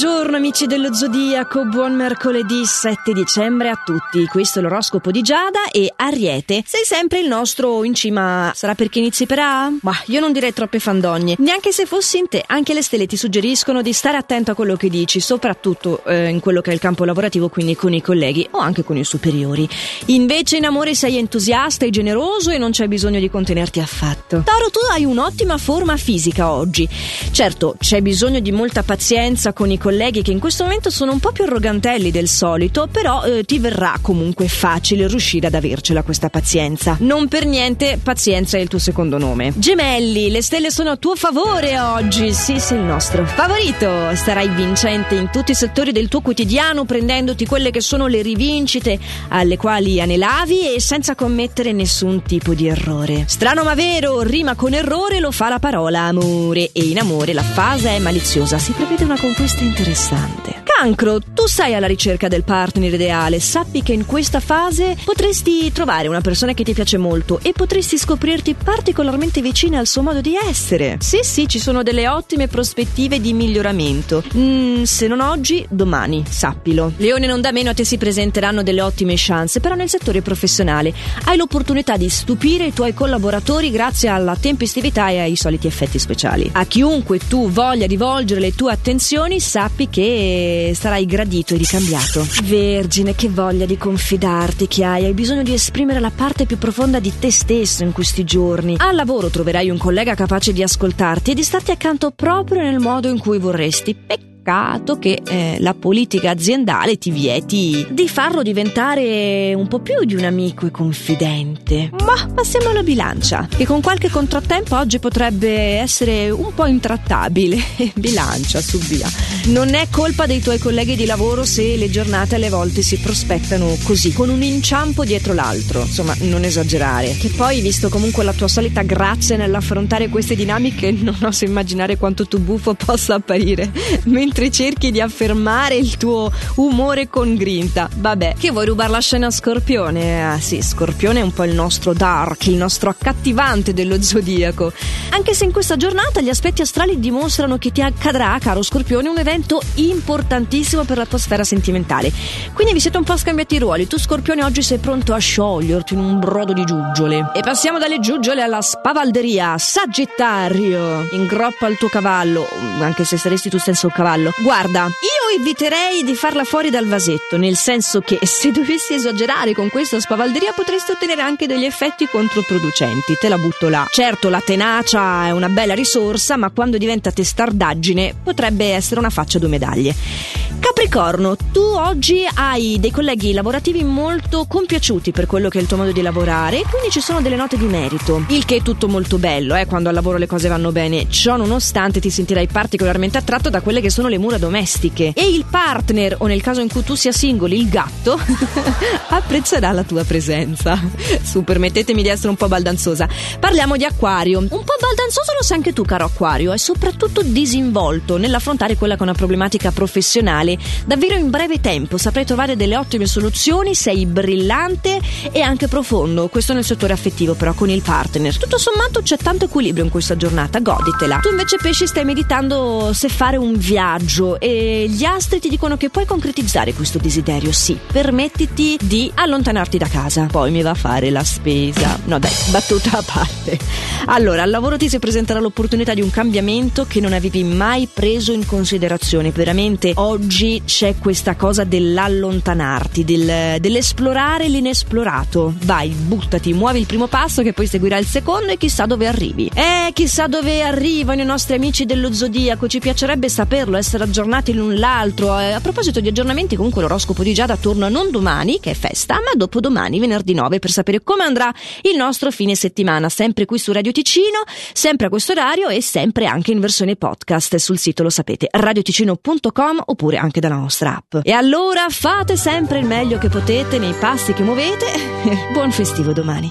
Buongiorno amici dello Zodiaco, buon mercoledì 7 dicembre a tutti. Questo è l'oroscopo di Giada e Ariete. Sei sempre il nostro in cima. Sarà perché inizi per A? Ma io non direi troppe fandogne. Neanche se fossi in te, anche le stelle ti suggeriscono di stare attento a quello che dici, soprattutto eh, in quello che è il campo lavorativo, quindi con i colleghi o anche con i superiori. Invece in amore sei entusiasta e generoso e non c'è bisogno di contenerti affatto. Toro, tu hai un'ottima forma fisica oggi. Certo, c'è bisogno di molta pazienza con i colleghi che in questo momento sono un po' più arrogantelli del solito, però eh, ti verrà comunque facile riuscire ad avercela questa pazienza. Non per niente, pazienza è il tuo secondo nome. Gemelli, le stelle sono a tuo favore oggi. Sì, sei il nostro favorito. Sarai vincente in tutti i settori del tuo quotidiano, prendendoti quelle che sono le rivincite alle quali anelavi e senza commettere nessun tipo di errore. Strano ma vero, rima con errore lo fa la parola amore e in amore la fase è maliziosa. Si prevede una conquista è interessante. Cancro, tu sei alla ricerca del partner ideale, sappi che in questa fase potresti trovare una persona che ti piace molto e potresti scoprirti particolarmente vicina al suo modo di essere. Sì, sì, ci sono delle ottime prospettive di miglioramento. Mm, se non oggi, domani, sappilo. Leone non da meno a te si presenteranno delle ottime chance, però nel settore professionale hai l'opportunità di stupire i tuoi collaboratori grazie alla tempestività e ai soliti effetti speciali. A chiunque tu voglia rivolgere le tue attenzioni, sappi che sarai gradito e ricambiato. Vergine, che voglia di confidarti che hai, hai bisogno di esprimere la parte più profonda di te stesso in questi giorni. Al lavoro troverai un collega capace di ascoltarti e di starti accanto proprio nel modo in cui vorresti. Peccato peccato che eh, la politica aziendale ti vieti di farlo diventare un po' più di un amico e confidente. Ma passiamo alla bilancia, che con qualche contrattempo oggi potrebbe essere un po' intrattabile. bilancia, su via. Non è colpa dei tuoi colleghi di lavoro se le giornate alle volte si prospettano così, con un inciampo dietro l'altro. Insomma, non esagerare. Che poi, visto comunque la tua solita grazia nell'affrontare queste dinamiche, non oso immaginare quanto tu buffo possa apparire. Mentre mentre cerchi di affermare il tuo umore con grinta. Vabbè, che vuoi rubare la scena a Scorpione? Ah sì, Scorpione è un po' il nostro dark, il nostro accattivante dello zodiaco. Anche se in questa giornata gli aspetti astrali dimostrano che ti accadrà, caro Scorpione, un evento importantissimo per la tua sfera sentimentale. Quindi vi siete un po' scambiati i ruoli. Tu, Scorpione, oggi sei pronto a scioglierti in un brodo di giuggiole. E passiamo dalle giuggiole alla spavalderia. Sagittario, ingroppa il tuo cavallo, anche se saresti tu stesso un cavallo cavallo. Guarda, io eviterei di farla fuori dal vasetto, nel senso che se dovessi esagerare con questa spavalderia potresti ottenere anche degli effetti controproducenti. Te la butto là. Certo, la tenacia è una bella risorsa, ma quando diventa testardaggine potrebbe essere una faccia due medaglie. Capricorno, tu oggi hai dei colleghi lavorativi molto compiaciuti per quello che è il tuo modo di lavorare quindi ci sono delle note di merito. Il che è tutto molto bello, eh, quando al lavoro le cose vanno bene. Ciò nonostante ti sentirai particolarmente attratto da quelle che sono le mura domestiche e il partner, o nel caso in cui tu sia singoli, il gatto, apprezzerà la tua presenza. Su, permettetemi di essere un po' baldanzosa. Parliamo di acquario. Un po' baldanzoso lo sei anche tu, caro acquario, e soprattutto disinvolto nell'affrontare quella che è una problematica professionale davvero in breve tempo saprai trovare delle ottime soluzioni, sei brillante e anche profondo, questo nel settore affettivo però con il partner. Tutto sommato c'è tanto equilibrio in questa giornata, goditela. Tu invece pesci stai meditando se fare un viaggio e gli astri ti dicono che puoi concretizzare questo desiderio, sì, permettiti di allontanarti da casa. Poi mi va a fare la spesa. No dai, battuta a parte. Allora, al lavoro ti si presenterà l'opportunità di un cambiamento che non avevi mai preso in considerazione. Veramente oggi c'è questa cosa dell'allontanarti, del, dell'esplorare l'inesplorato. Vai, buttati, muovi il primo passo che poi seguirà il secondo e chissà dove arrivi. Eh, chissà dove arrivano i nostri amici dello zodiaco, ci piacerebbe saperlo, essere aggiornati l'un l'altro. Eh, a proposito di aggiornamenti, comunque l'oroscopo di Giada torna non domani, che è festa, ma dopodomani, venerdì 9, per sapere come andrà il nostro fine settimana, sempre qui su Radio Ticino, sempre a questo orario e sempre anche in versione podcast sul sito, lo sapete, radioticino.com oppure anche dalla nostra app. E allora fate sempre il meglio che potete nei passi che muovete. Buon festivo domani.